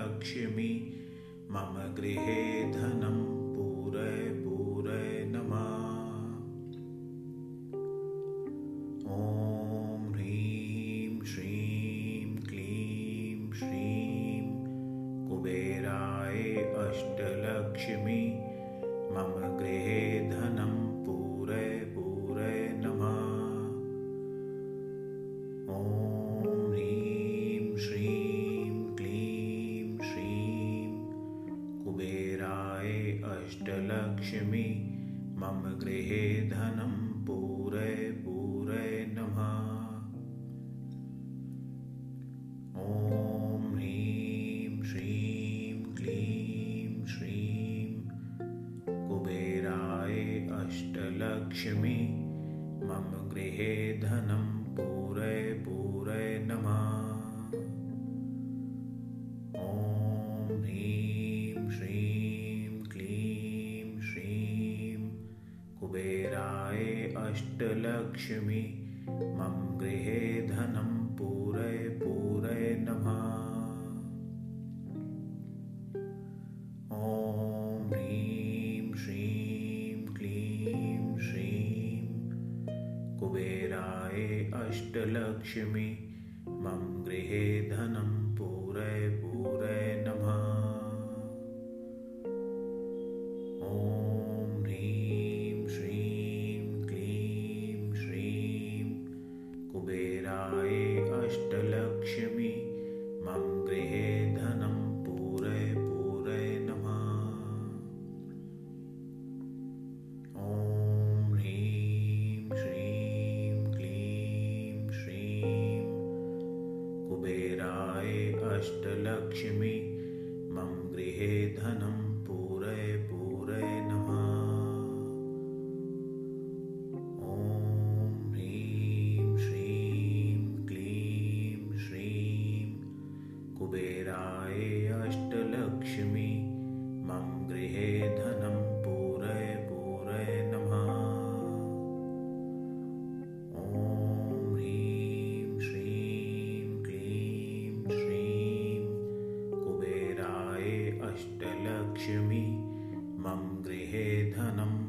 अष्टलक्ष्मी मम गृहे धनं पूरय पूरय नमः। ॐ ह्रीं श्रीं क्लीं श्रीं कुबेराय अष्टलक्ष्मी। मम गृहे धनं पूरय अष्टलक्ष्मी मम गृहे धनं पूरय पूरय नमः। ॐ ह्रीं श्रीं क्लीं श्रीं कुबेराय अष्टलक्ष्मी मम गृहे धनं कुबेराय अष्टलक्ष्मी। मम गृहे धनं पूरय पूरय नमः। ॐ ह्रीं श्रीं क्लीं श्रीं। कुबेराय अष्टलक्ष्मी। मम गृहे धनं पूरय पूरय कुबेराय अष्टलक्ष्मी। मम गृहे धनं पूरय पूरय नमः। ॐ ह्रीं श्रीं क्लीं श्रीं कुबेराय अष्टलक्ष्मी। मम गृहे धनं मम गृहे धनं पूरय पूरय नमः। ॐ ह्रीं श्रीं क्लीं श्रीं कुबेराय अष्टलक्ष्मी। मम गृहे धनं